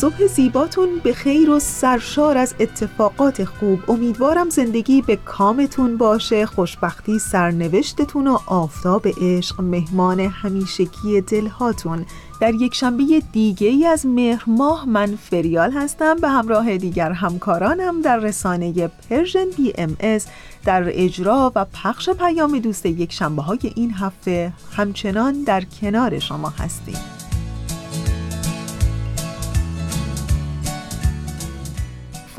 صبح زیباتون به خیر و سرشار از اتفاقات خوب. امیدوارم زندگی به کامتون باشه خوشبختی سرنوشتتون و آفتاب عشق مهمان همیشگی دلهاتون. در یک شنبه دیگه ای از مهر ماه من فریال هستم. به همراه دیگر همکارانم در رسانه Persian BMS در اجرا و پخش پیام دوست یک شنبه های این هفته همچنان در کنار شما هستیم.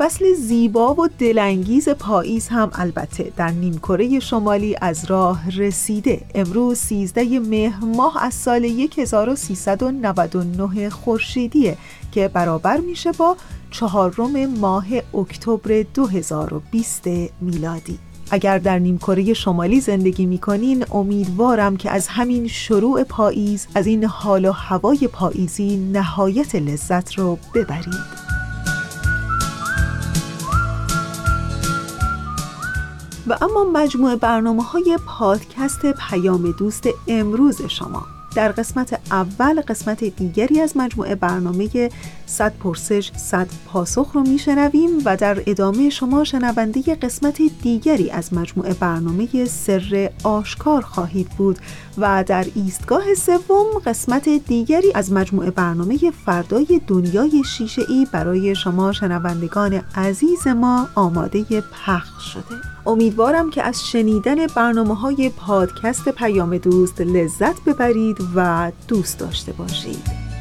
فصل زیبا و دلانگیز پاییز هم البته در نیمکره شمالی از راه رسیده. امروز 13 مهر ماه از سال 1399 خورشیدیه که برابر میشه با چهارم ماه اکتبر 2020 میلادی. اگر در نیمکره شمالی زندگی می‌کنین امیدوارم که از همین شروع پاییز از این حال و هوای پاییزی نهایت لذت رو ببرید. و اما مجموعه برنامه های پادکست پیام دوست امروز شما. در قسمت اول قسمت دیگری از مجموعه برنامه 100 پرسش 100 پاسخ رو میشنویم و در ادامه شما شنونده قسمت دیگری از مجموعه برنامه سر آشکار خواهید بود و در ایستگاه سوم قسمت دیگری از مجموعه برنامه فردای دنیای شیشه ای برای شما شنوندگان عزیز ما آماده پخش شده. امیدوارم که از شنیدن برنامه های پادکست پیام دوست لذت ببرید و دوست داشته باشید.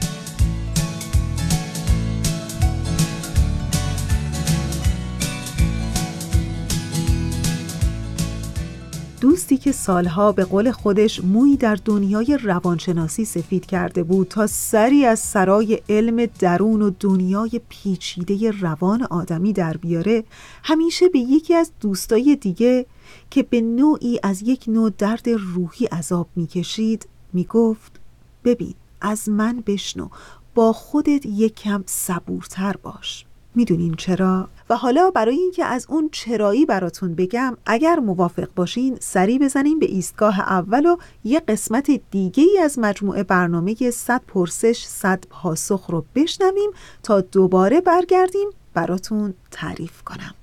دوستی که سالها به قول خودش موی در دنیای روانشناسی سفید کرده بود تا سری از سرای علم درون و دنیای پیچیده روان آدمی در بیاره همیشه به یکی از دوستای دیگه که به نوعی از یک نوع درد روحی عذاب می‌کشید می‌گفت ببین از من بشنو با خودت یک کم صبورتر باش. می‌دونین چرا؟ و حالا برای اینکه از اون چرایی براتون بگم اگر موافق باشین سری بزنیم به ایستگاه اول و یه قسمت دیگه ای از مجموعه برنامه 100 پرسش 100 پاسخ رو بشنویم تا دوباره برگردیم براتون تعریف کنم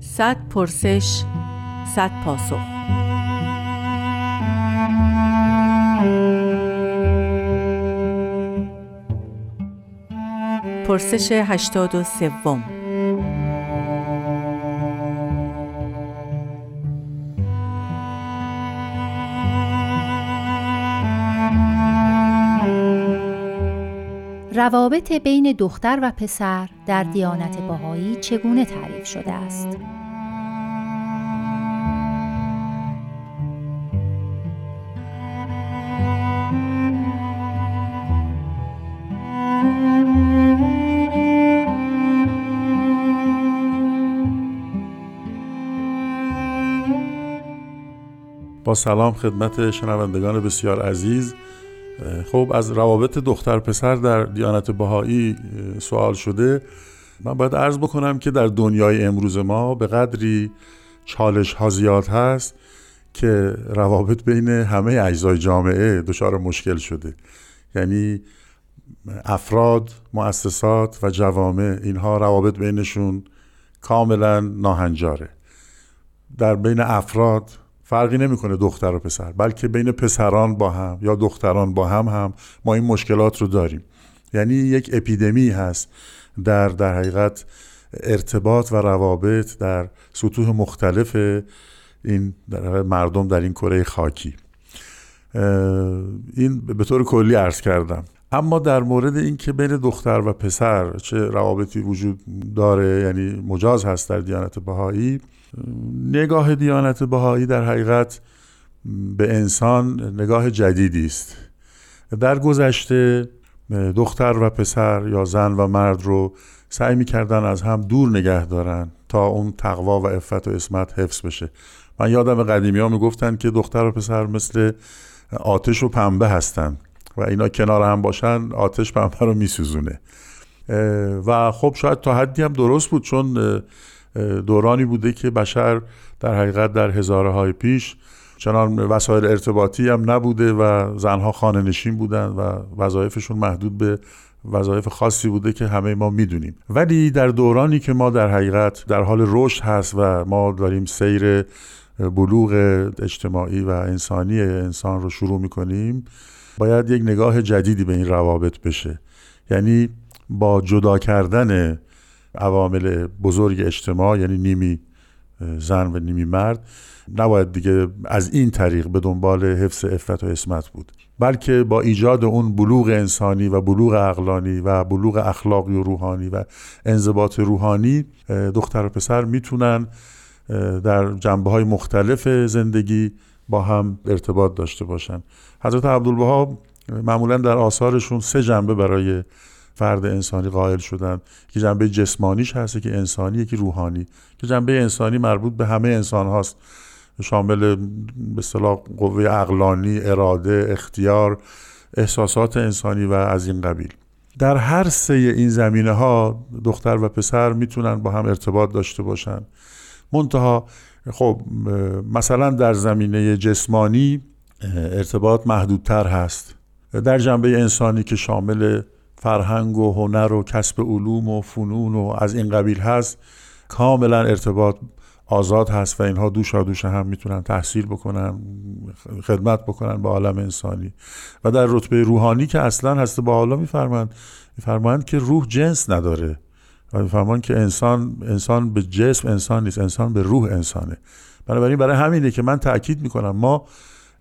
صد پرسش صد پاسخ پرسش هشتاد و سوم روابط بین دختر و پسر در دیانت باهایی چگونه تعریف شده است؟ با سلام خدمت شنوندگان بسیار عزیز. خب از روابط دختر پسر در دیانت بهایی سوال شده. من باید عرض بکنم که در دنیای امروز ما به قدری چالش ها زیاد هست که روابط بین همه اجزای جامعه دچار مشکل شده. یعنی افراد، مؤسسات و جوامع اینها روابط بینشون کاملا ناهنجاره. در بین افراد فرقی نمی‌کنه دختر و پسر بلکه بین پسران با هم یا دختران با هم هم ما این مشکلات رو داریم. یعنی یک اپیدمی هست در در حقیقت ارتباط و روابط در سطوح مختلف این در مردم در این کره خاکی. این به طور کلی عرض کردم. اما در مورد اینکه بین دختر و پسر چه روابطی وجود داره یعنی مجاز هست در دیانت بهایی نگاه دیانت بهایی در حقیقت به انسان نگاه جدیدی است. در گذشته دختر و پسر یا زن و مرد رو سعی می‌کردن از هم دور نگه دارن تا اون تقوا و عفت و اسمت حفظ بشه. من یادم قدیمی ها می‌گفتن که دختر و پسر مثل آتش و پنبه هستن و اینا کنار هم باشن آتش پنبه رو میسوزونه. و خب شاید تا حدی هم درست بود چون دورانی بوده که بشر در حقیقت در هزاره های پیش چنان وسایل ارتباطی هم نبوده و زنها خانه نشین بودن و وظایفشون محدود به وظایف خاصی بوده که همه ما می‌دونیم. ولی در دورانی که ما در حقیقت در حال رشد هست و ما داریم سیر بلوغ اجتماعی و انسانی انسان رو شروع می‌کنیم باید یک نگاه جدیدی به این روابط بشه. یعنی با جدا کردن عوامل بزرگ اجتماع یعنی نیمی زن و نیمی مرد نباید دیگه از این طریق به دنبال حفظ افت و اسمت بود. بلکه با ایجاد اون بلوغ انسانی و بلوغ عقلانی و بلوغ اخلاقی و روحانی و انضباط روحانی دختر و پسر می‌تونن در جنبه های مختلف زندگی با هم ارتباط داشته باشن. حضرت عبدالبها معمولا در آثارشون سه جنبه برای فرد انسانی قائل شدن. که جنبه جسمانیش هست که انسانی که روحانی. که جنبه انسانی مربوط به همه انسان هاست. شامل به صلاح قوه اقلانی اراده اختیار احساسات انسانی و از این قبیل. در هر سه این زمینه ها دختر و پسر می‌تونن با هم ارتباط داشته باشن. منتها خب مثلا در زمینه جسمانی ارتباط محدودتر هست. در جنبه انسانی که شامل فرهنگ و هنر و کسب علوم و فنون و از این قبیل هست کاملا ارتباط آزاد هست و اینها دوشا دوش هم می‌تونن تحصیل بکنن خدمت بکنن به عالم انسانی. و در رتبه روحانی که اصلا هست با حالا میفرمایند میفرمایند که روح جنس نداره. و میفرمایند که انسان انسان به جسم انسان نیست انسان به روح انسانه. بنابراین برای همینه که من تاکید می‌کنم ما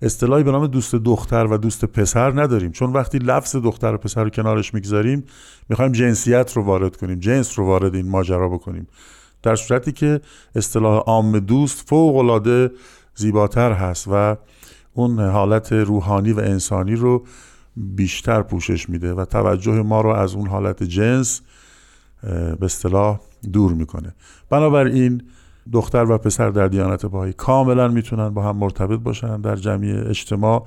اصطلاحی به نام دوست دختر و دوست پسر نداریم. چون وقتی لفظ دختر و پسر رو کنارش می‌گذاریم می‌خوایم جنسیت رو وارد کنیم جنس رو وارد این ماجرا بکنیم. در صورتی که اصطلاح عام دوست فوق العاده زیباتر هست و اون حالت روحانی و انسانی رو بیشتر پوشش میده و توجه ما رو از اون حالت جنس به اصطلاح دور می‌کنه. بنابراین دختر و پسر در دیانت بهایی کاملا می‌تونن با هم مرتبط باشن در جمعی اجتماع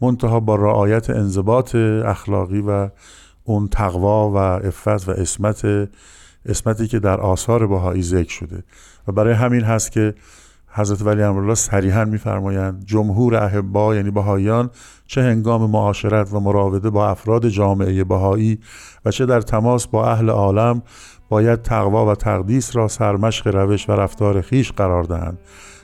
منتها با رعایت انضباط اخلاقی و اون تقوا و عفت و اسمت اسمتی که در آثار بهایی ذکر شده. و برای همین هست که حضرت ولی امرالله صریحا میفرمایند جمهور احبا یعنی بهاییان چه هنگام معاشرت و مراوده با افراد جامعه بهایی و چه در تماس با اهل عالم باید تقوا و تقدیس را سرمشق روش و رفتار خیش قرار دهند.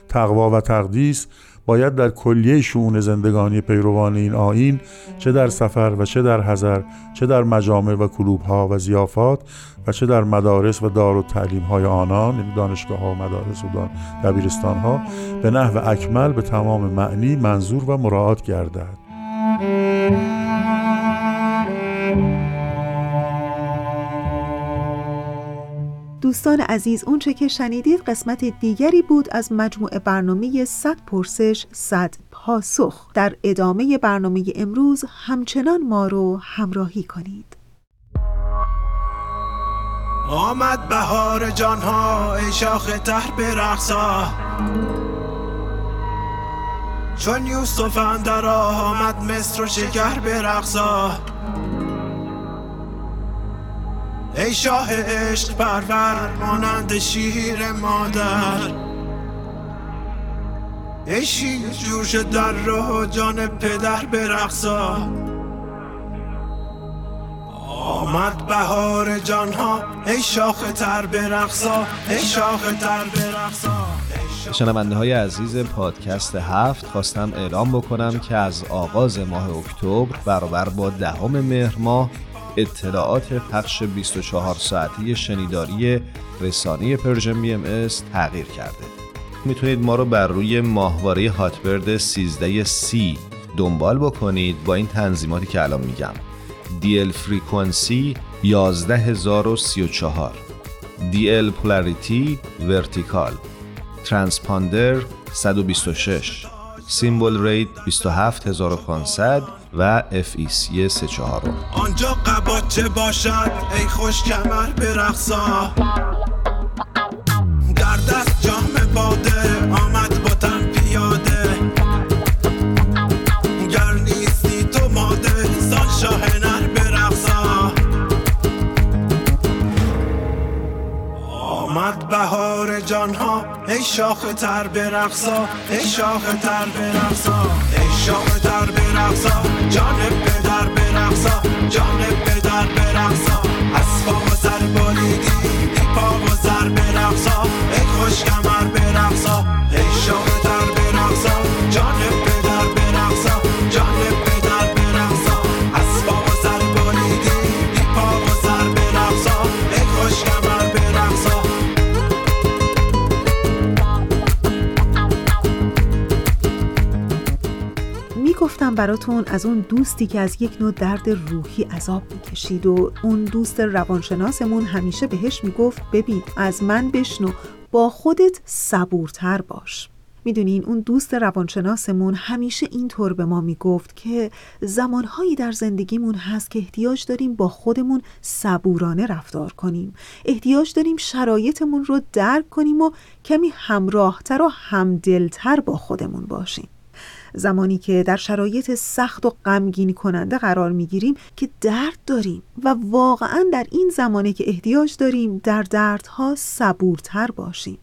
تقوا و تقدیس باید در کلیه شعون زندگانی پیروان این آین چه در سفر و چه در حضر چه در مجامع و کلوب ها و زیافات و چه در مدارس و دار و تعلیم های آنان یعنی دانشگاه ها و مدارس و دبیرستان ها به نحو اکمل به تمام معنی منظور و مراعات گردد. دوستان عزیز اونچه که شنیدید قسمت دیگری بود از مجموعه برنامه 100 پرسش 100 پاسخ. در ادامه برنامه امروز همچنان ما رو همراهی کنید. آمد بهار جانها ای شاخ تر برقصا. چون یوسف اندر آمد مصر و شکر برقصا. ای شاه عشق پرور مانند شیر مادر. ای شیر جوش در رو جان پدر برقصا آمد بهار جانها ای شاخ تر برقصا ای شاخ تر برقصا شنونده های عزیز پادکست هفت خواستم اعلام بکنم که از آغاز ماه اکتبر برابر با دهم مهر ماه اطلاعات پخش 24 ساعته شنیداری رسانه Persian BMS تغییر کرده. می‌تونید ما رو بر روی ماهواره Hotbird 13C دنبال بکنید با این تنظیماتی که الان میگم. DL frequency 11034 DL polarity vertical. transponder 126 symbol rate 27500 و FEC 34 آنجا قباچه باشد؟ ای خوش کمر برقصا. در دست جام باده آمد با تن پیاده. گر نیستی تو ماده سال شاه نر برقصا. آمد بهار جانها ای شاخ تر برقصا ای شاخ تر برقصا ای شاخ تر برقصا جان پدر برقصا جان پدر برقصا از پا و سر بالیدی ای پا و سر برقصا ای خوش کمر برقصا ای می‌گفتم براتون از اون دوستی که از یک نوع درد روحی عذاب می‌کشید و اون دوست روانشناسمون همیشه بهش می‌گفت ببین از من بشنو با خودت صبورتر باش. می‌دونین اون دوست روانشناسمون همیشه اینطور به ما می‌گفت که زمانهایی در زندگیمون هست که احتیاج داریم با خودمون صبورانه رفتار کنیم. احتیاج داریم شرایطمون رو درک کنیم و کمی همراهتر و همدلتر با خودمون باشیم. زمانی که در شرایط سخت و غمگین کننده قرار می‌گیریم که درد داریم و واقعا در این زمانه که احتیاج داریم در دردها صبورتر باشیم.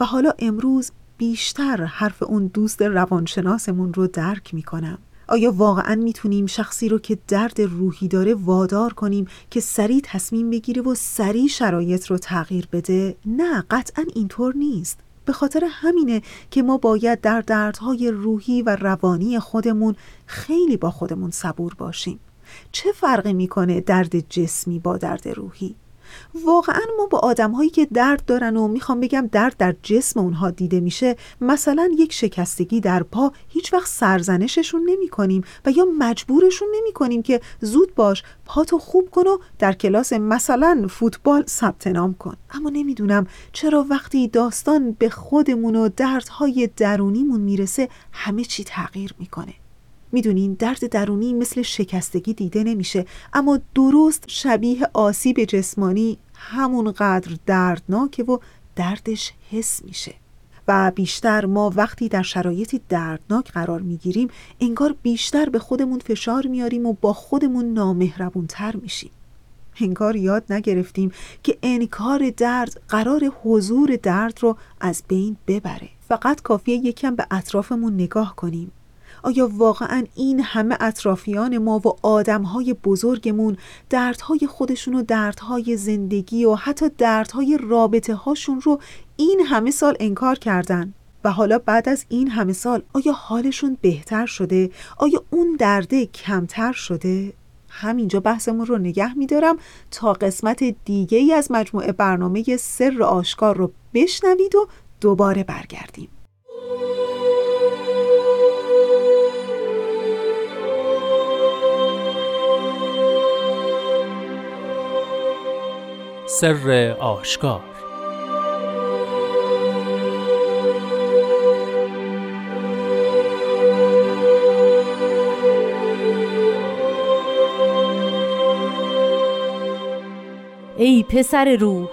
و حالا امروز بیشتر حرف اون دوست روانشناسمون رو درک می‌کنم. آیا واقعا می‌تونیم شخصی رو که درد روحی داره وادار کنیم که سریع تصمیم بگیره و سریع شرایط رو تغییر بده؟ نه قطعا اینطور نیست. به خاطر همینه که ما باید در دردهای روحی و روانی خودمون خیلی با خودمون صبور باشیم چه فرقی می‌کنه درد جسمی با درد روحی؟ واقعا ما با آدم هایی که درد دارن و می‌خوام بگم درد در جسم اونها دیده میشه مثلا یک شکستگی در پا هیچ وقت سرزنششون نمی کنیم و یا مجبورشون نمی کنیم که زود باش پاتو خوب کن و در کلاس مثلا فوتبال ثبت نام کن. اما نمی‌دونم چرا وقتی داستان به خودمون و دردهای درونیمون می‌رسه همه چی تغییر می‌کنه. می‌دونین درد درونی مثل شکستگی دیده نمیشه اما درست شبیه آسیب جسمانی همونقدر دردناکه و دردش حس میشه. و بیشتر ما وقتی در شرایطی دردناک قرار می‌گیریم انگار بیشتر به خودمون فشار میاریم و با خودمون نامهربونتر میشیم. انگار یاد نگرفتیم که انکار درد قرار حضور درد رو از بین ببره. فقط کافیه یکم به اطرافمون نگاه کنیم. آیا واقعا این همه اطرافیان ما و آدمهای بزرگمون دردهای خودشون و دردهای زندگی و حتی دردهای رابطه هاشون رو این همه سال انکار کردن و حالا بعد از این همه سال آیا حالشون بهتر شده؟ آیا اون درده کمتر شده؟ همینجا بحثمون رو نگه میدارم تا قسمت دیگه ای از مجموعه برنامه سر آشکار رو بشنوید و دوباره برگردیم سر آشکار. ای پسر روح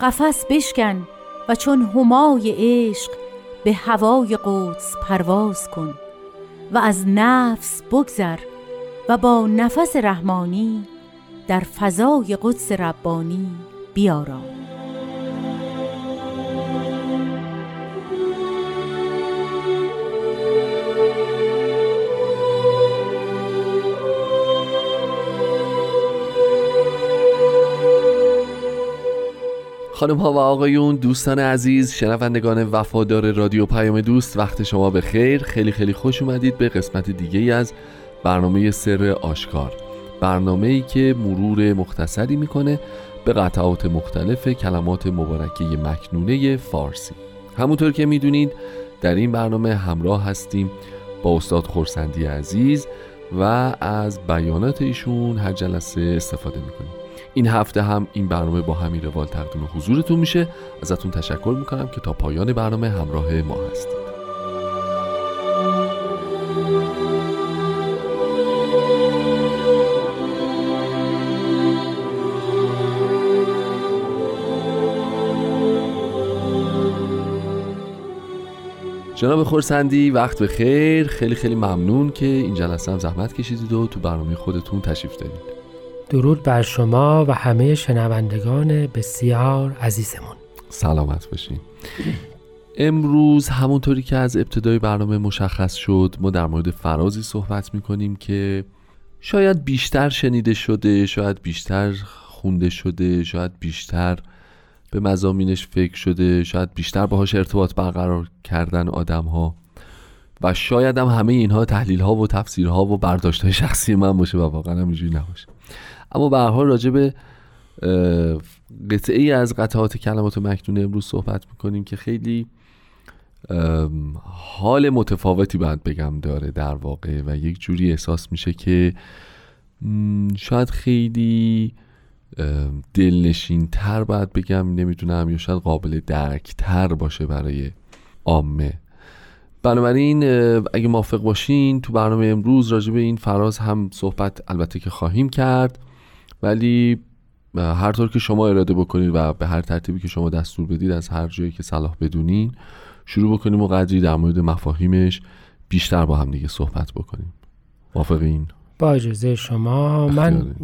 قفس بشکن و چون همای عشق به هوای قدس پرواز کن و از نفس بگذر و با نفس رحمانی در فضای قدس ربانی بیارام خانم ها و آقایون دوستان عزیز شنوندگان وفادار رادیو پیام دوست وقت شما به خیر خیلی خیلی خوش اومدید به قسمت دیگه از برنامه سر آشکار. برنامه ای که مرور مختصری می‌کنه به قطعات مختلف کلمات مبارکه مکنونه فارسی. همونطور که می‌دونید در این برنامه همراه هستیم با استاد خورسندی عزیز و از بیانات ایشون هر جلسه استفاده می‌کنیم. این هفته هم این برنامه با همین روال تقدیم حضورتون میشه. ازتون تشکر می‌کنم که تا پایان برنامه همراه ما هستید. جناب خورسندی وقت به خیر. خیلی خیلی ممنون که این جلسه هم زحمت کشیدید و تو برنامه خودتون تشریف دارید. درود بر شما و همه شنوندگان بسیار عزیزمون. سلامت باشین. امروز همونطوری که از ابتدای برنامه مشخص شد ما در مورد فرازی صحبت می‌کنیم که شاید بیشتر شنیده شده شاید بیشتر خونده شده شاید بیشتر به مزامینش فکر شده شاید بیشتر باهاش ارتباط برقرار کردن آدم ها و شاید هم همه اینها تحلیل ها و تفسیرها و برداشت های شخصی من باشه و واقعا هم اینجوری نباشه. اما به حال راجع به قطعه ای از قطعات کلمات مکنونه امروز صحبت می‌کنیم که خیلی حال متفاوتی باید بگم داره در واقع و یک جوری احساس میشه که شاید خیلی دلنشین تر باید بگم نمی‌دونم یا شاید قابل درک تر باشه برای عامه. بنابراین اگه موافق باشین تو برنامه امروز راجع به این فراز هم صحبت البته که خواهیم کرد. ولی هر طور که شما اراده بکنید و به هر ترتیبی که شما دستور بدید از هر جایی که صلاح بدونین شروع بکنیم و قدری در مورد مفاهیمش بیشتر با هم دیگه صحبت بکنیم. موافقین؟ با اجازه شما من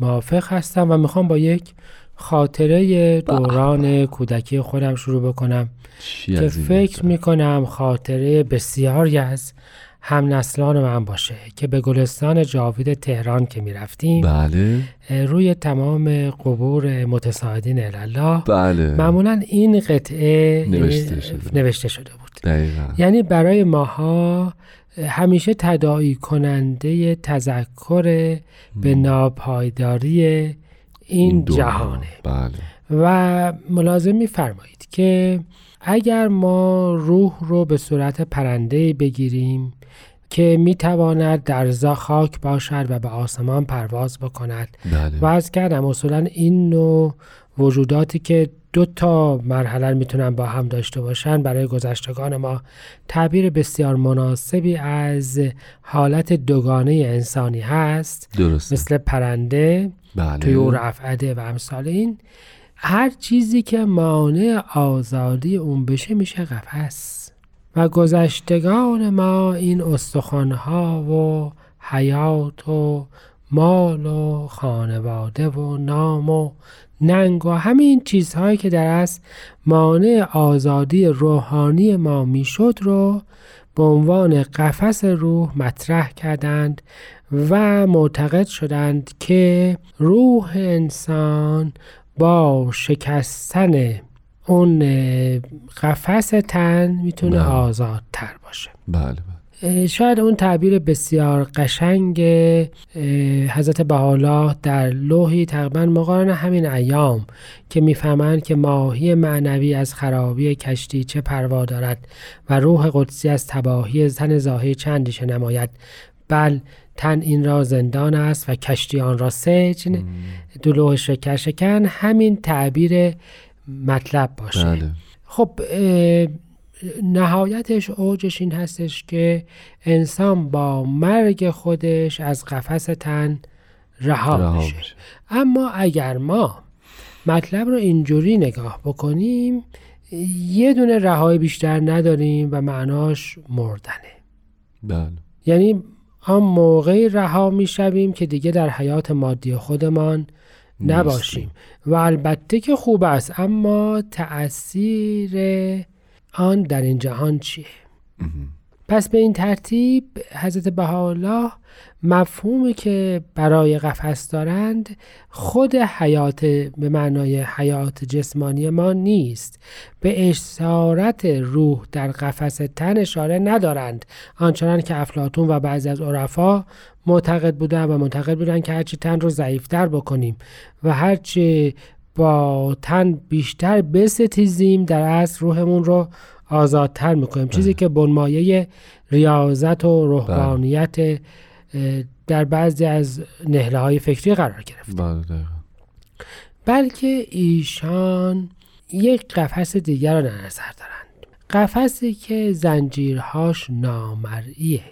موافق هستم و می‌خوام با یک خاطره دوران کودکی خودم شروع بکنم. که فکر می‌کنم خاطره بسیاری از هم نسلان من باشه که به گلستان جاوید تهران که می‌رفتیم بله. روی تمام قبور متساعدین الله بله. معمولا این قطعه نوشته شده, نوشته شده بود. دقیقا. یعنی برای ماها همیشه تداعی کننده تذکر به ناپایداری این جهانه بله. و ملازم میفرمایید که اگر ما روح رو به صورت پرنده بگیریم که می‌تواند در زا خاک باشد و به آسمان پرواز بکند بله. و از کردم اصولا این نوع وجوداتی که دو تا مرحله می‌تونن با هم داشته باشن برای گذشتگان ما تعبیر بسیار مناسبی از حالت دوگانه انسانی هست درسته. مثل پرنده بله. توی رفعده و امثال این هر چیزی که مانع آزادی اون بشه میشه قفس و گذشتگان ما این استخوانها و حیات و مال و خانواده و نام و ننگ و همین چیزهایی که در است مانع آزادی روحانی ما می‌شد رو به عنوان قفس روح مطرح کردند و معتقد شدند که روح انسان با شکستن اون قفس تن می‌تونه بله. آزادتر باشه. بله. شاید اون تعبیر بسیار قشنگ حضرت بحالا در لوحی تقریبا مقارن همین ایام که می‌فهمند که ماهی معنوی از خرابی کشتی چه پروا دارد و روح قدسی از تباهی تن ظاهر چندیشه نماید. بل تن این را زندان است و کشتی آن را سجن. دو لوح شکر شکن همین تعبیر مطلب باشه. بله. خب نهایتش اوجش این هستش که انسان با مرگ خودش از قفس تن رها, بشه. اما اگر ما مطلب رو اینجوری نگاه بکنیم یه دونه رهایی بیشتر نداریم و معناش مردنه. بله. یعنی هم موقعی رها می‌شویم که دیگه در حیات مادی خودمان نباشیم. و البته که خوب است اما تأثیر آن در این جهان چیه؟ پس به این ترتیب حضرت بهاءالله مفهومی که برای قفس دارند خود حیات به معنای حیات جسمانی ما نیست. به اشارت روح در قفس تن اشاره ندارند. آنچنان که افلاتون و بعضی از عرفا معتقد بودن و معتقد بودن که هرچی تن رو ضعیفتر بکنیم و هرچی با تن بیشتر بستیزیم در اصل روحمون رو آزادتر می‌کنیم. چیزی که بنمایه ریاضت و روحانیت در بعضی از نهله های فکری قرار گرفت بله بلکه ایشان یک قفس دیگر را در نظر دارند. قفسی که زنجیرهاش نامرئیه.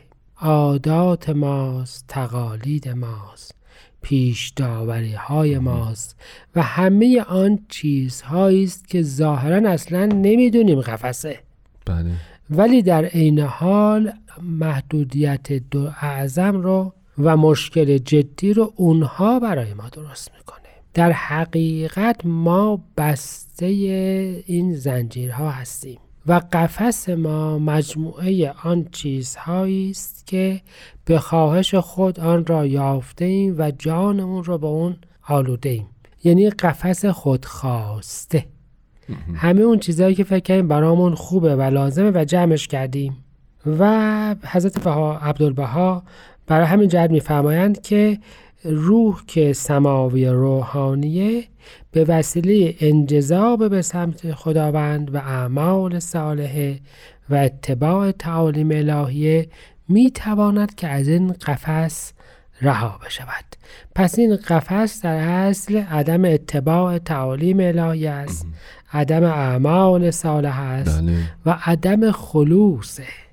عادات ماست تقالید ماست. پیش داوری های ماست و همه آن چیزهایی است که ظاهرا اصلا نمی‌دونیم قفسه. بله. ولی در عین حال محدودیت دو اعظم رو و مشکل جدی رو اونها برای ما درست می‌کنه. در حقیقت ما بسته این زنجیرها هستیم. و قفس ما مجموعه آن چیزهایی است که به خواهش خود آن را یافته ایم و جانمون را به اون آلوده ایم یعنی قفس خودخواسته. همه اون چیزهایی که فکر کردیم برامون خوبه و لازمه و جمعش کردیم. و حضرت بها عبدالبها برای همین جهت میفرمایند که روح که سماوی روحانیه به وسیله انجذاب به سمت خداوند و اعمال صالحه و اتباع تعالیم الهیه می تواند که از این قفس رها بشود پس این قفس در اصل عدم اتباع تعالیم الهی است عدم اعمال صالح است بله. و عدم خلوصه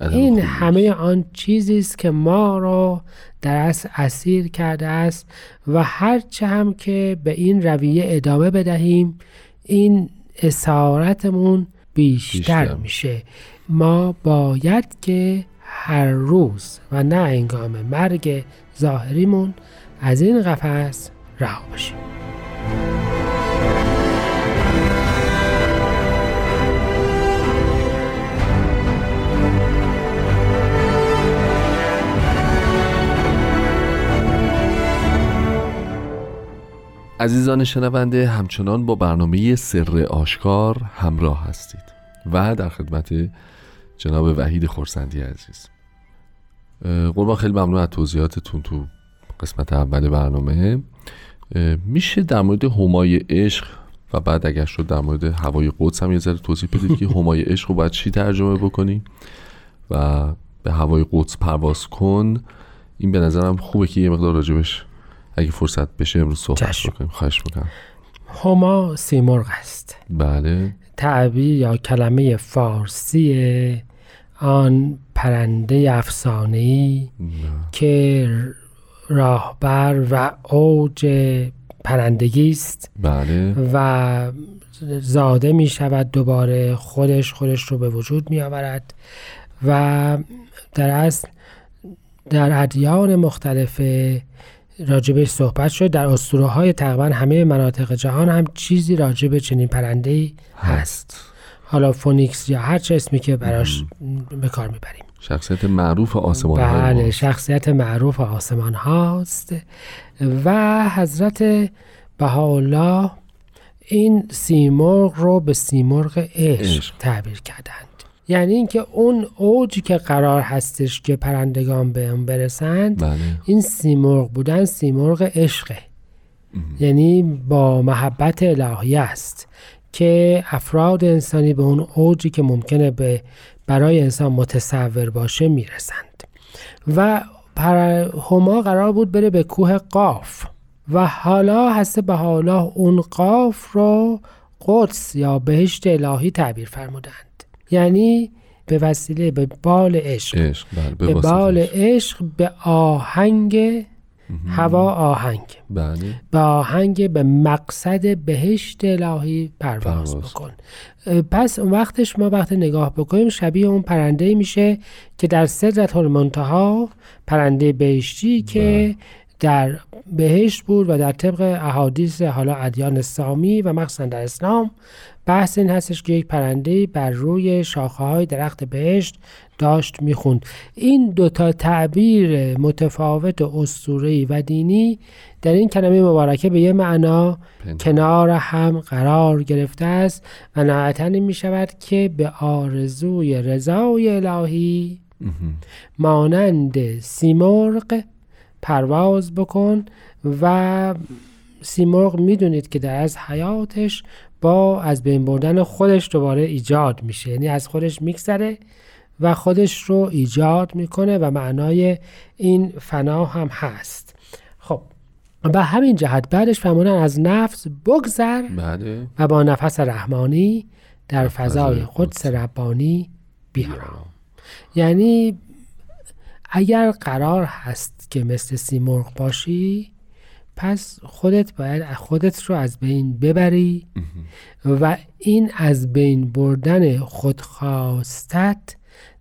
این. همه آن چیزی است که ما را در اصل اسیر کرده است و هرچه هم که به این رویه ادامه بدهیم این اسارتمون بیشتر, بیشتر. میشه ما باید که هر روز و نه انگام مرگ ظاهریمون از این قفس رها بشیم عزیزان شنونده همچنان با برنامه سر آشکار همراه هستید و در خدمت جناب وحید خورسندی عزیز. قربان خیلی ممنون از توضیحاتتون تو قسمت اول برنامه. میشه در مورد همای عشق و بعد اگر شد در مورد هوای قدس هم یه ذره توضیح بدید که همای عشق رو باید چی ترجمه بکنی و به هوای قدس پرواز کن. این به نظرم خوبه که یه مقدار راجبش اگه فرصت بشه امروز صحبت. بکنیم خواهش می‌کنم. هما سیمرغ است. بله. تعبیر یا کلمه فارسی آن پرنده افسانه‌ای که راهبر و اوج پرندگی است بله. و زاده می شود دوباره خودش خودش رو به وجود می آورد و در اصل در ادیان مختلف راجع بهش صحبت شد. در اسطوره های تقریبا همه مناطق جهان هم چیزی راجع به چنین پرنده ای هست. حالا phoenix یا هر چه اسمی که براش به کار می‌بریم. شخصیت معروف آسمان بله شخصیت معروف آسمان هاست. و حضرت بهاءالله این سیمرغ رو به سیمرغ عشق عشق. تعبیر کردند یعنی اینکه اون اوجی که قرار هستش که پرندگان به اون برسند بله. این سیمرغ بودن سیمرغ عشقه. یعنی با محبت الهی است که افراد انسانی به اون اوجی که ممکنه به برای انسان متصور باشه می‌رسند. و پر هما قرار بود بره به کوه قاف. و حالا هسته به حالا اون قاف رو قدس یا بهشت الهی تعبیر فرمودند یعنی به وسیله به بال عشق. عشق بله به بال. عشق. به آهنگ هوا آهنگ. بله. به آهنگ به مقصد بهشت الهی پرواز بکن. پس اون وقتش ما وقت نگاه بکنیم شبیه اون پرنده میشه که در صدرت المنتها پرنده بهشتی که در بهشت بود و در طبق احادیث حالا ادیان سامی و مخصوصا در اسلام بحث این هستش که یک پرنده بر روی شاخه های درخت بهشت داشت می‌خوند. این دوتا تعبیر متفاوت اسطوره‌ای و دینی در این کلمه مبارکه به یه معنا کنار هم قرار گرفته است و نهایتا می شود که به آرزوی رضای الهی مانند سیمرغ پرواز بکن و سیمرغ می‌دونید که در از حیاتش با از بین بردن خودش دوباره ایجاد میشه. یعنی از خودش میگذره و خودش رو ایجاد می‌کنه و معنای این فنا هم هست. خب به همین جهت بعدش فرمودن از نفس بگذر بله. و با نفس رحمانی در فضای قدس ربانی بیارام یعنی اگر قرار هست که مثل سیمرغ باشی پس خودت باید خودت رو از بین ببری و این از بین بردن خودخواستت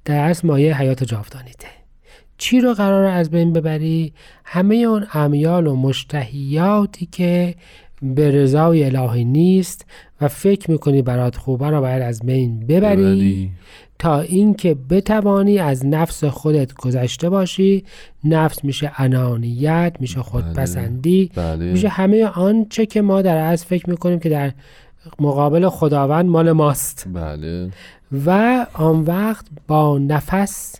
در از مایه حیات جاودانیته چی رو قرار از بین ببری؟ همه اون امیال و مشتهیاتی که به رضای الهی نیست و فکر می‌کنی برات خوبه رو باید از بین ببری, ببری. تا اینکه بتوانی از نفس خودت گذشته باشی نفس میشه انانیت میشه خودپسندی بله. میشه همه آنچه که ما در از فکر می‌کنیم که در مقابل خداوند مال ماست. بله. و آن وقت با نفس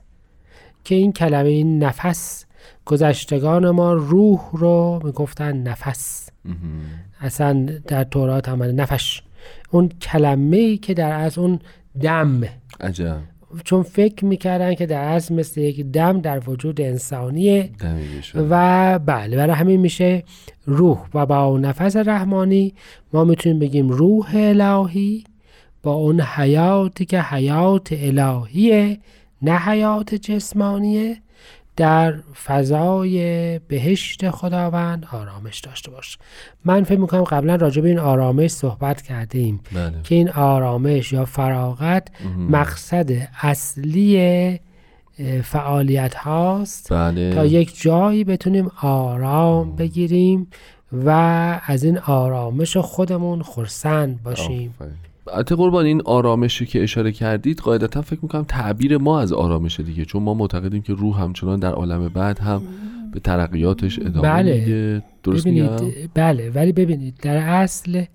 که این کلمه این نفس گذشتگان ما روح رو می‌گفتن نفس. اصلا در تورات هم نفش. اون کلمه ای که در از اون دم. عجب. چون فکر می‌کردن که در اصل مثل یک دم در وجود انسانیه. و بله برای همین میشه روح و با نفس رحمانی. ما می‌تونیم بگیم روح الهی با اون حیاتی که حیات الهیه نه حیات جسمانیه. در فضای بهشت خداوند آرامش داشته باش. من فکر می‌کنم قبلا راجع به این آرامش صحبت کردیم بله. که این آرامش یا فراغت مقصد اصلی فعالیت هاست بله. تا یک جایی بتونیم آرام بگیریم و از این آرامش خودمون خرسند باشیم. البته قربان این آرامشی که اشاره کردید قاعدتا فکر می‌کنم تعبیر ما از آرامش دیگه چون ما معتقدیم که روح همچنان در عالم بعد هم به ترقیاتش ادامه بله. میده. درست میگم؟ ببینید بله. ولی ببینید در اصل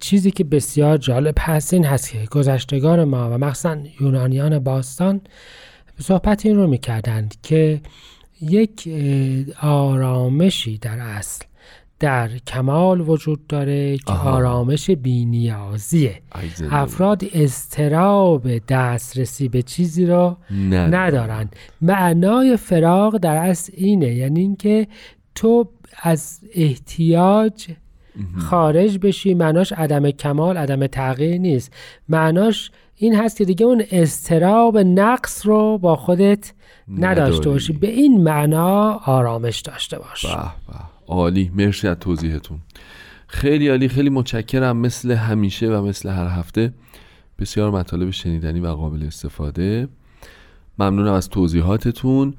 چیزی که بسیار جالب هست این هست که گذشتگان ما و مخصوصا یونانیان باستان صحبت این رو می‌کردند که یک آرامشی در اصل در کمال وجود داره که آها. آرامش بینیازیه. افراد استراب دسترسی به چیزی را نه ندارن. معنای فراغ در اصل اینه یعنی اینکه تو از احتیاج خارج بشی معناش عدم کمال عدم تغییر نیست. معناش این هست که دیگه اون استراب نقص رو با خودت نداشته. باشی. به این معنا آرامش داشته باش. به به. عالی. مرسی از توضیحتون. خیلی عالی خیلی متشکرم. مثل همیشه و مثل هر هفته. بسیار مطالب شنیدنی و قابل استفاده. ممنونم از توضیحاتتون.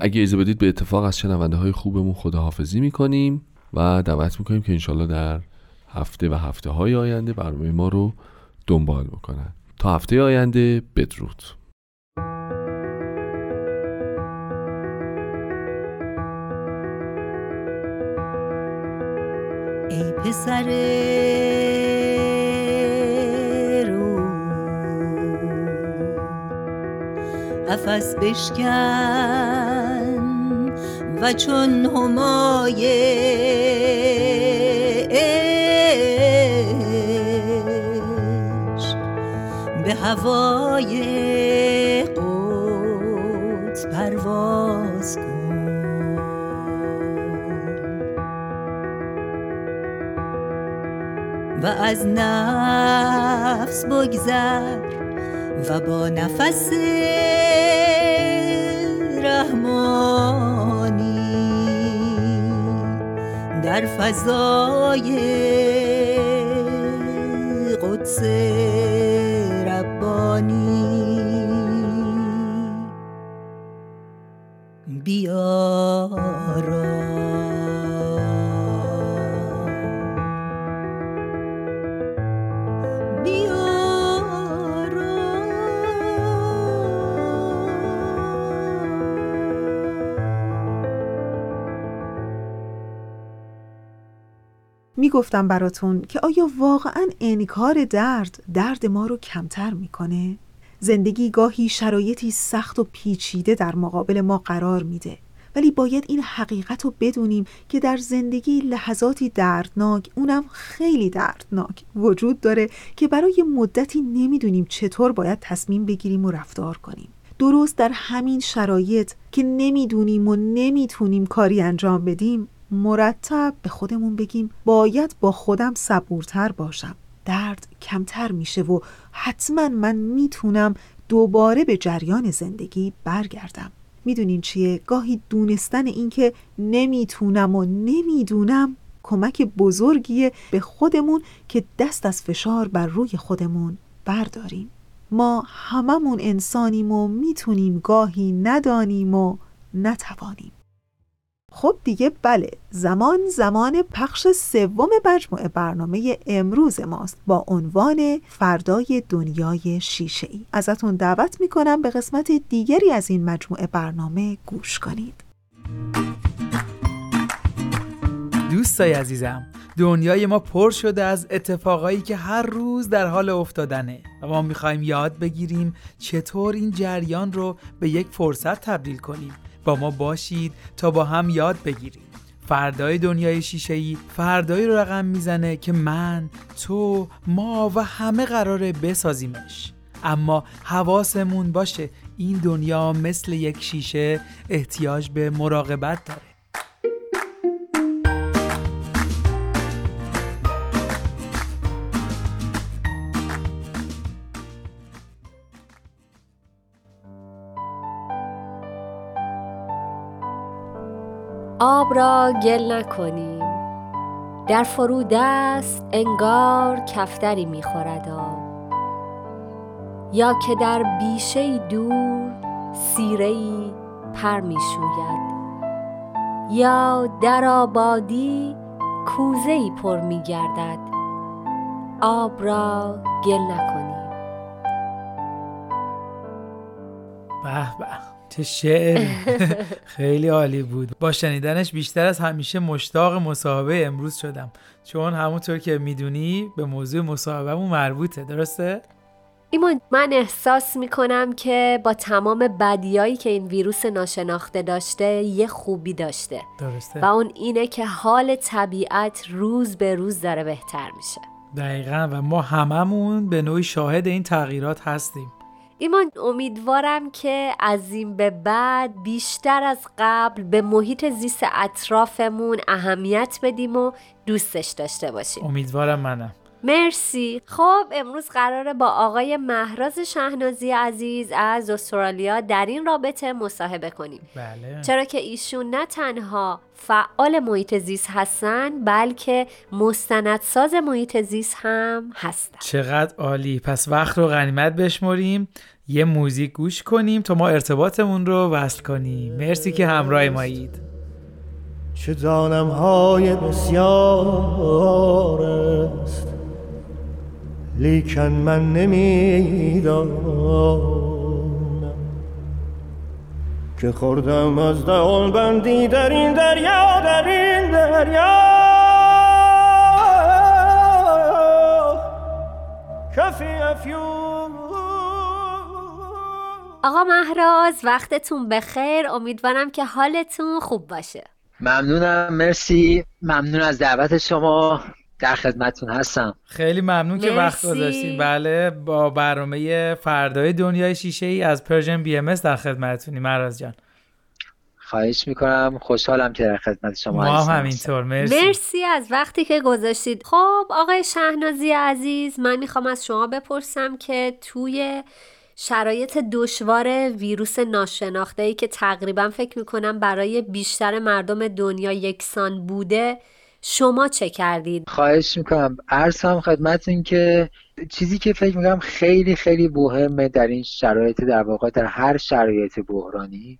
اگه اجازه بدید به اتفاق از شنونده های خوبمون خداحافظی می‌کنیم و دعوت می‌کنیم که انشالله در هفته و هفته های آینده برنامه ما رو دنبال بکنن. تا هفته آینده بدرود. پسر رو. قفس بشکن و چون همای به هوای از نفس بگذر و با نفس رحمانی در فضای قدس ربانی. بیارام می‌گفتم براتون که آیا واقعا انکار درد درد ما رو کمتر می‌کنه؟ زندگی گاهی شرایطی سخت و پیچیده در مقابل ما قرار میده ولی باید این حقیقت رو بدونیم که در زندگی لحظاتی دردناک اونم خیلی دردناک وجود داره که برای مدتی نمی‌دونیم چطور باید تصمیم بگیریم و رفتار کنیم درست در همین شرایط که نمی‌دونیم و نمی‌تونیم کاری انجام بدیم مرتب به خودمون بگیم باید با خودم صبورتر باشم. درد کمتر میشه و حتما من می‌تونم دوباره به جریان زندگی برگردم. می‌دونین چیه؟ گاهی دونستن اینکه نمی‌تونم و نمی‌دونم کمک بزرگیه به خودمون که دست از فشار بر روی خودمون برداریم. ما هممون انسانیم و می‌تونیم گاهی ندانیم و نتوانیم. خب دیگه بله زمان زمان پخش سوم مجموعه برنامه امروز ماست با عنوان فردای دنیای شیشه ای ازتون دعوت می‌کنم به قسمت دیگری از این مجموعه برنامه گوش کنید. دوستای عزیزم دنیای ما پر شده از اتفاقایی که هر روز در حال افتادنه و ما می‌خوایم یاد بگیریم چطور این جریان رو به یک فرصت تبدیل کنیم. با ما باشید تا با هم یاد بگیریم. فردای دنیای شیشه ای فردایی رو رقم می‌زنه که من تو ما و همه قراره بسازیمش. اما حواسمون باشه این دنیا مثل یک شیشه احتیاج به مراقبت داره. آب را گل نکنیم. در فرودست انگار کفتری می‌خورد آب. یا که در بیشه دور سیرهی پر می‌شوید یا در آبادی کوزه پر میگردد آب را گل نکنیم. به به. چه شعر خیلی عالی بود. با شنیدنش بیشتر از همیشه مشتاق مصاحبه امروز شدم. چون همونطور که می‌دونی به موضوع مصاحبهمون مربوطه درسته؟ ایمان من احساس می‌کنم که با تمام بدیایی که این ویروس ناشناخته داشته یه خوبی داشته. درسته. و اون اینه که حال طبیعت روز به روز داره بهتر میشه. دقیقا. و ما هممون به نوعی شاهد این تغییرات هستیم. ایمان امیدوارم که از این به بعد بیشتر از قبل به محیط زیست اطرافمون اهمیت بدیم و دوستش داشته باشیم. امیدوارم منم. مرسی. خب امروز قراره با آقای مهراز شهنازی عزیز از استرالیا در این رابطه مصاحبه کنیم. بله. چرا که ایشون نه تنها فعال محیط زیست هستن بلکه مستندساز محیط زیست هم هستن. چقدر عالی. پس وقت رو غنیمت بشمریم. یه موزیک گوش کنیم تا ما ارتباطمون رو وصل کنیم. مرسی که همراه مایید. چه دانم های بسیار است. لیکن من نمی‌دانم که خوردم از دهان بندی در این دریا در این دریا. کفی افیون. آقا مهراز وقتتون بخیر. امیدوارم که حالتون خوب باشه. ممنونم مرسی. ممنون از دعوت شما. در خدمتتون هستم. خیلی ممنون که وقت مرسی. گذاشتین. بله با برنامه فردای دنیای شیشه ای از Persian BMS در خدمتتونیم آراز جان. خواهش می‌کنم. خوشحالم که در خدمت شما ما هم همینطور. مرسی. مرسی از وقتی که گذاشتید. خب آقای شهنازی عزیز من می‌خوام از شما بپرسم که توی شرایط دشوار ویروس ناشناخته ای که تقریبا فکر می‌کنم برای بیشتر مردم دنیا یکسان بوده شما چه کردید؟ خواهش می‌کنم عرض هم خدمتتون که چیزی که فکر می‌کنم خیلی خیلی مهمه در این شرایط در واقع در هر شرایط بحرانی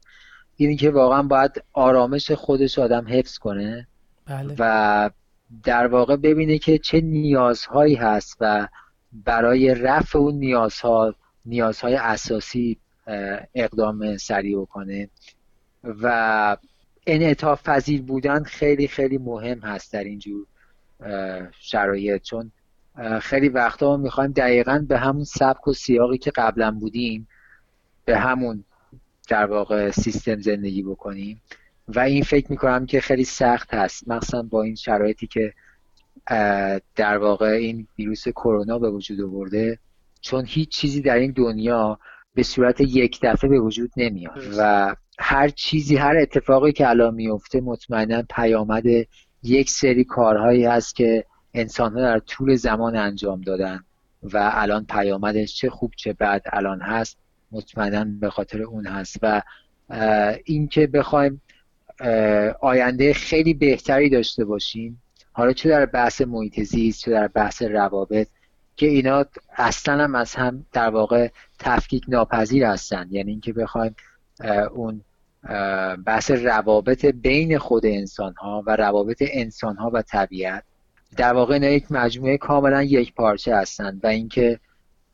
اینی که واقعا باید آرامش خودش آدم حفظ کنه بله. و در واقع ببینه که چه نیازهایی هست و برای رفع اون نیازها نیازهای اساسی اقدام سریع بکنه و انعطاف پذیر بودن خیلی خیلی مهم هست در اینجور شرایط. چون خیلی وقتا ما می‌خوایم دقیقا به همون سبک و سیاقی که قبلا بودیم به همون در واقع سیستم زندگی بکنیم. و این فکر می‌کنم که خیلی سخت هست. مخصوصا با این شرایطی که در واقع این ویروس کرونا به وجود آورده چون هیچ چیزی در این دنیا به صورت یک دفعه به وجود نمیاد. و هر چیزی هر اتفاقی که الان میفته مطمئنا پیامد یک سری کارهایی هست که انسان ها در طول زمان انجام دادن و الان پیامدش چه خوب چه بد الان هست مطمئنا به خاطر اون هست. و اینکه بخوایم آینده خیلی بهتری داشته باشیم. حالا چه در بحث محیط زیست چه در بحث روابط که اینا اصلا هم از هم در واقع تفکیک ناپذیر هستن. یعنی اینکه بخوایم اون بحث روابط بین خود انسان ها و روابط انسان ها و طبیعت. در واقع اینا یک مجموعه کاملا یک پارچه هستند و اینکه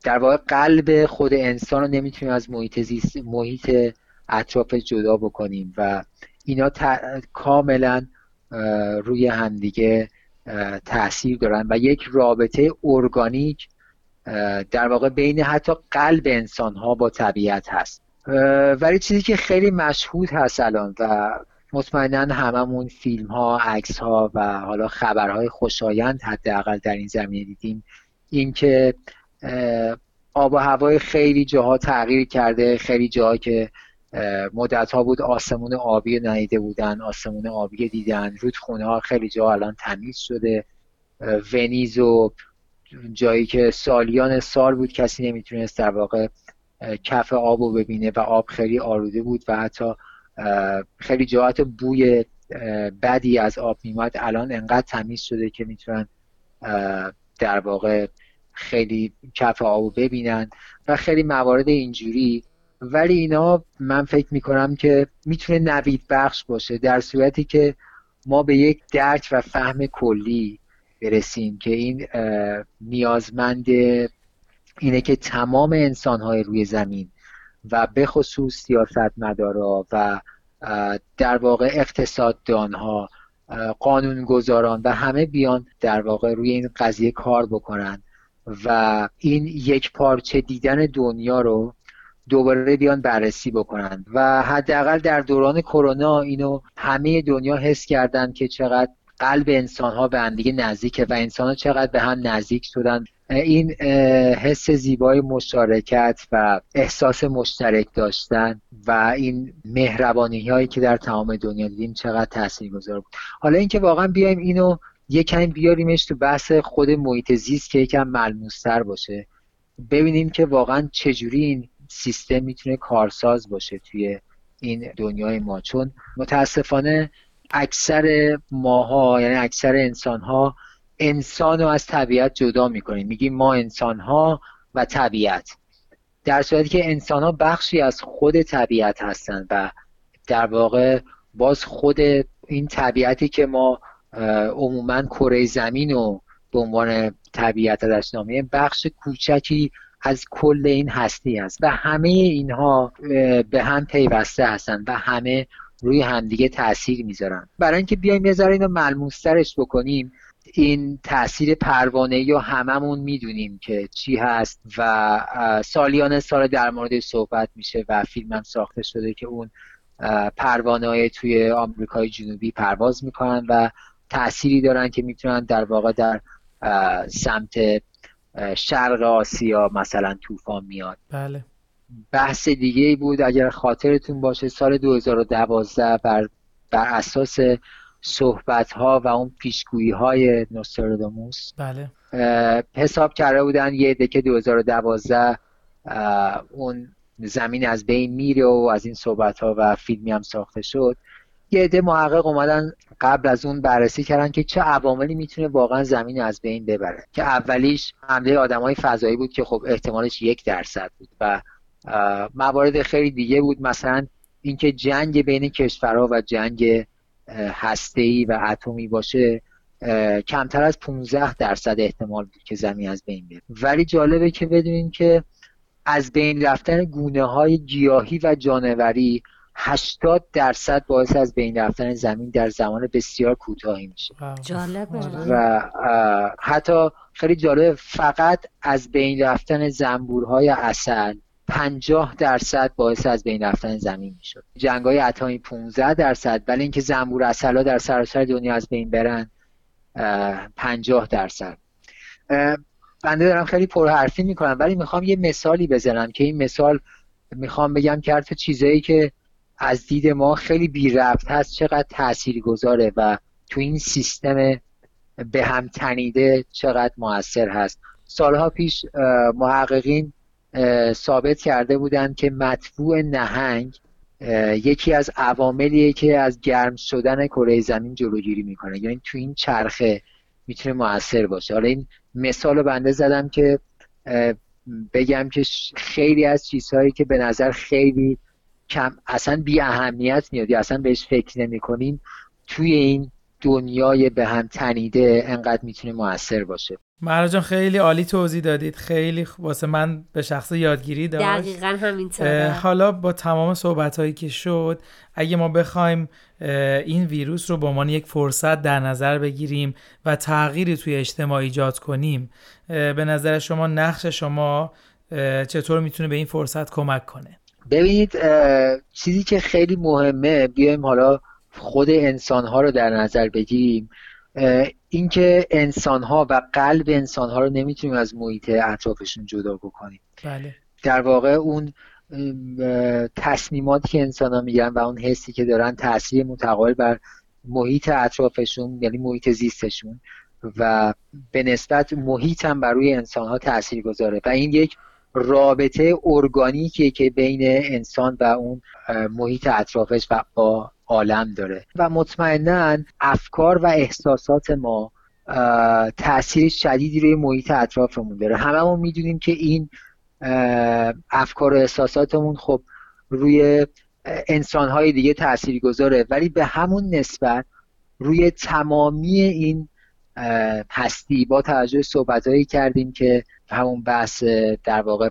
در واقع قلب خود انسان رو نمی‌تونیم از محیط زیست محیط اطراف جدا بکنیم و اینا کاملا روی همدیگه تاثیر دارن و یک رابطه ارگانیک در واقع بین حتی قلب انسان ها با طبیعت هست. ولی چیزی که خیلی مشهود هست الان و مطمئنا هممون فیلم ها عکس ها و حالا خبرهای خوشایند حداقل در این زمینه دیدیم. اینکه آب و هوای خیلی جاها تغییر کرده خیلی جاها که مدت ها بود آسمون آبی ندیده بودن آسمون آبی دیدن رودخونه ها خیلی جا الان تمیز شده. ونیز و جایی که سالیان سال بود کسی نمی‌تونست در واقع کف آب رو ببینه و آب خیلی آروده بود و حتی خیلی جاهات بوی بدی از آب میمد الان انقدر تمیز شده که می‌تونن در واقع خیلی کف آب ببینن و خیلی موارد اینجوری. ولی اینا من فکر می‌کنم که می‌تونه نوید بخش باشه در صورتی که ما به یک درک و فهم کلی برسیم که این نیازمند اینه که تمام انسانهای روی زمین و به خصوص سیاست مدارا و در واقع اقتصاددانها قانونگذاران و همه بیان در واقع روی این قضیه کار بکنن و این یک پارچه دیدن دنیا رو دوباره بیان بررسی بکنن و حداقل در دوران کرونا اینو همه دنیا حس کردن که چقدر قلب انسان ها به هم دیگه نزدیکه و انسان ها چقدر به هم نزدیک شدن. این حس زیبای مشارکت و احساس مشترک داشتن و این مهربانی هایی که در تمام دنیا دیدیم چقدر تاثیرگذار بود. حالا اینکه واقعا بیایم اینو یکم بیاریمش تو بحث خود محیط زیست که یکم ملموستر باشه. ببینیم که واقعا چجوری این سیستم می‌تونه کارساز باشه توی این دنیای ما. چون متاسفانه اکثر ماها یعنی اکثر انسان ها انسان رو از طبیعت جدا می‌کنیم. میگیم ما انسان ها و طبیعت. در صورتی که انسان ها بخشی از خود طبیعت هستند و در واقع باز خود این طبیعتی که ما عموما کره زمین رو به عنوان طبیعت ازش نامیم بخش کوچکی از کل این هستی است و همه اینها به هم پیوسته هستند و همه روی همدیگه تاثیر می‌ذارن. برای اینکه بیایم یه ذره اینو ملموسترش بکنیم این تاثیر پروانه یا هممون می‌دونیم که چی هست و سالیان سال در مورد صحبت میشه و فیلم هم ساخته شده که اون پروانه های توی آمریکای جنوبی پرواز می‌کنن و تأثیری دارن که می‌تونن در واقع در سمت شرق آسیا مثلا طوفان میاد. بله. بحث دیگه ای بود اگر خاطرتون باشه سال 2012 بر, بر اساس صحبت ها و اون پیشگویی های نوستراداموس. بله. حساب کرده بودن یه دکه 2012 اون زمین از بین میره و از این صحبت ها و فیلمی هم ساخته شد. یه عده محقق اومدن قبل از اون بررسی کردن که چه عواملی می‌تونه واقعا زمین از بین ببره. که اولیش حمله آدمای فضایی بود که خب احتمالش یک درصد بود و موارد خیلی دیگه بود. مثلا اینکه جنگ بین کشورها و جنگ هسته‌ای و اتمی باشه کمتر از 15 درصد احتمال بود که زمین از بین بره ولی جالبه که بدونین که از بین رفتن گونه های گیاهی و جانوری 80 درصد باعث از بین رفتن زمین در زمان بسیار کوتاهی میشه. جالبه. و حتی خیلی جالب فقط از بین رفتن زنبورهای اصل 50 درصد باعث از بین رفتن زمین می‌شد. جنگ های اتمی 15 درصد ولی اینکه زنبور اصلا در سراسر دنیا از بین برن 50 درصد. بنده دارم خیلی پرحرفی می‌کنم ولی می‌خوام یه مثالی بزنم که این مثال می‌خوام بگم که حرف چیزایی که از دید ما خیلی بی ربط هست چقدر تأثیر گذاره و تو این سیستم به هم تنیده چقدر موثر هست. سالها پیش محققین ثابت کرده بودند که مطبوع نهنگ یکی از عواملیه که از گرم شدن کره زمین جلوگیری می‌کنه. یعنی تو این چرخه می‌تونه موثر باشه. حالا این مثال بنده زدم که بگم که خیلی از چیزهایی که به نظر خیلی کم اصلا بی اهمیت میاد یا اصلا بهش فکر نمی کنیم توی این دنیای به هم تنیده انقدر می‌تونه موثر باشه. مهرا خیلی عالی توضیح دادید. خیلی واسه من به شخص یادگیری داشت. دقیقا همینطوره. حالا با تمام صحبت هایی که شد اگه ما بخوایم این ویروس رو به عنوان یک فرصت در نظر بگیریم و تغییری توی اجتماع ایجاد کنیم به نظر شما نقش شما چطور می‌تونه به این فرصت کمک کنه؟ ببینید چیزی که خیلی مهمه بیایم حالا خود انسان ها رو در نظر بگیریم. اینکه انسان ها و قلب انسان ها رو نمی‌تونیم از محیط اطرافشون جدا بکنیم. بله. در واقع اون تصمیماتی که انسان ها میگن و اون حسی که دارن تاثیر متقابل بر محیط اطرافشون یعنی محیط زیستشون و به نسبت محیط هم بر روی انسان ها تاثیر گذاره. و این یک رابطه ارگانیکیه که بین انسان و اون محیط اطرافش و با عالم داره. و مطمئنا افکار و احساسات ما تاثیر شدیدی روی محیط اطرافمون داره. هممون می‌دونیم که این افکار و احساساتمون خب روی انسانهای دیگه تاثیر گذاره ولی به همون نسبت روی تمامی این هستی با توجه صحبت کردیم که همون بحث در واقع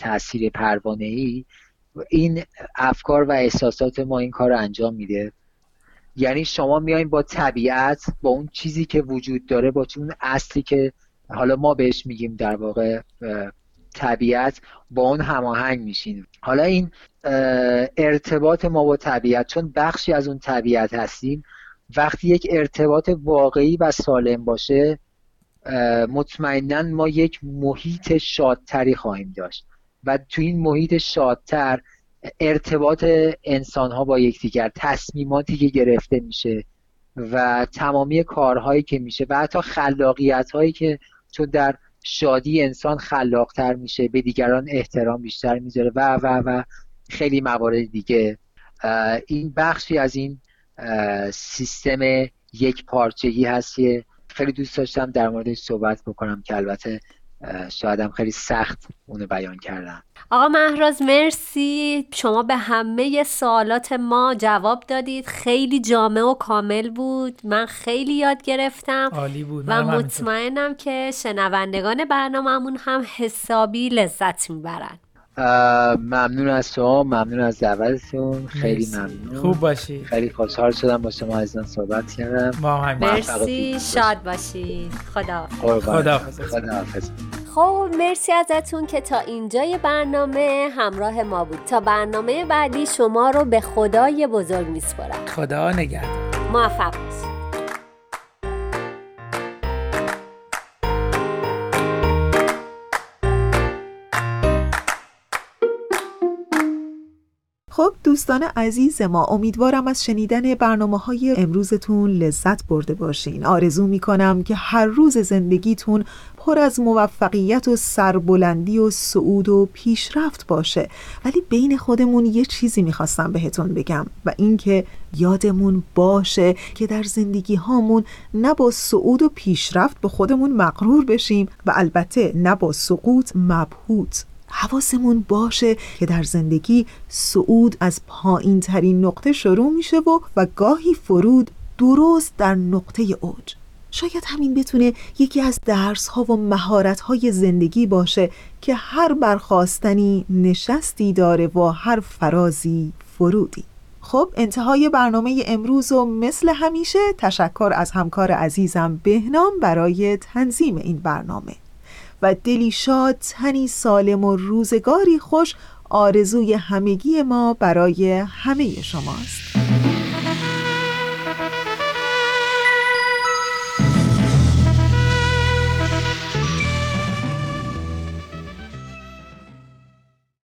تاثیر پروانه این افکار و احساسات ما این کار رو انجام میده. یعنی شما میایین با طبیعت با اون چیزی که وجود داره با اون اصلی که حالا ما بهش میگیم در واقع طبیعت با اون هماهنگ میشین. حالا این ارتباط ما با طبیعت چون بخشی از اون طبیعت هستیم وقتی یک ارتباط واقعی و سالم باشه مطمئنا ما یک محیط شادتری خواهیم داشت. و تو این محیط شادتر ارتباط انسان ها با یکدیگر تصمیماتی که گرفته میشه و تمامی کارهایی که میشه و حتی خلاقیت هایی که چون در شادی انسان خلاقتر میشه به دیگران احترام بیشتر می‌ذاره و و و خیلی موارد دیگه. این بخشی از این سیستم یک پارچگی هست که خیلی دوست داشتم در موردش صحبت بکنم که البته شایدم خیلی سخت اونو بیان کردم آقا مهراز مرسی. شما به همه سوالات ما جواب دادید. خیلی جامع و کامل بود. من خیلی یاد گرفتم. عالی بود. و مطمئنم که شنوندگان برنامهمون هم حسابی لذت می‌برن. ممنون از شما ممنون از دعوتتون خیلی ممنون. خوب باشی. خیلی خوشحال شدم با شما از صحبت کردم. مرسی شاد باشی. خدا خدا خدا خب مرسی ازتون که تا اینجای برنامه همراه ما بود. تا برنامه بعدی شما رو به خدای بزرگ میسپرم خدا نگهدار. موفق باشید دوستان عزیز ما امیدوارم از شنیدن برنامه های امروزتون لذت برده باشین. آرزو می کنم که هر روز زندگیتون پر از موفقیت و سربلندی و سعود و پیشرفت باشه. ولی بین خودمون یه چیزی می‌خواستم بهتون بگم و اینکه یادمون باشه که در زندگی هامون نه با سعود و پیشرفت به خودمون مقرور بشیم و البته نه با سقوط مبهوت. حواسمون باشه که در زندگی صعود از پایین ترین نقطه شروع میشه و و گاهی فرود درست در نقطه اوج. شاید همین بتونه یکی از درس ها و مهارت های زندگی باشه که هر برخواستنی نشستی داره و هر فرازی فرودی. خب انتهای برنامه امروز و مثل همیشه تشکر از همکار عزیزم بهنام برای تنظیم این برنامه. و دلی شاد تنی سالم و روزگاری خوش آرزوی همگی ما برای همه شماست.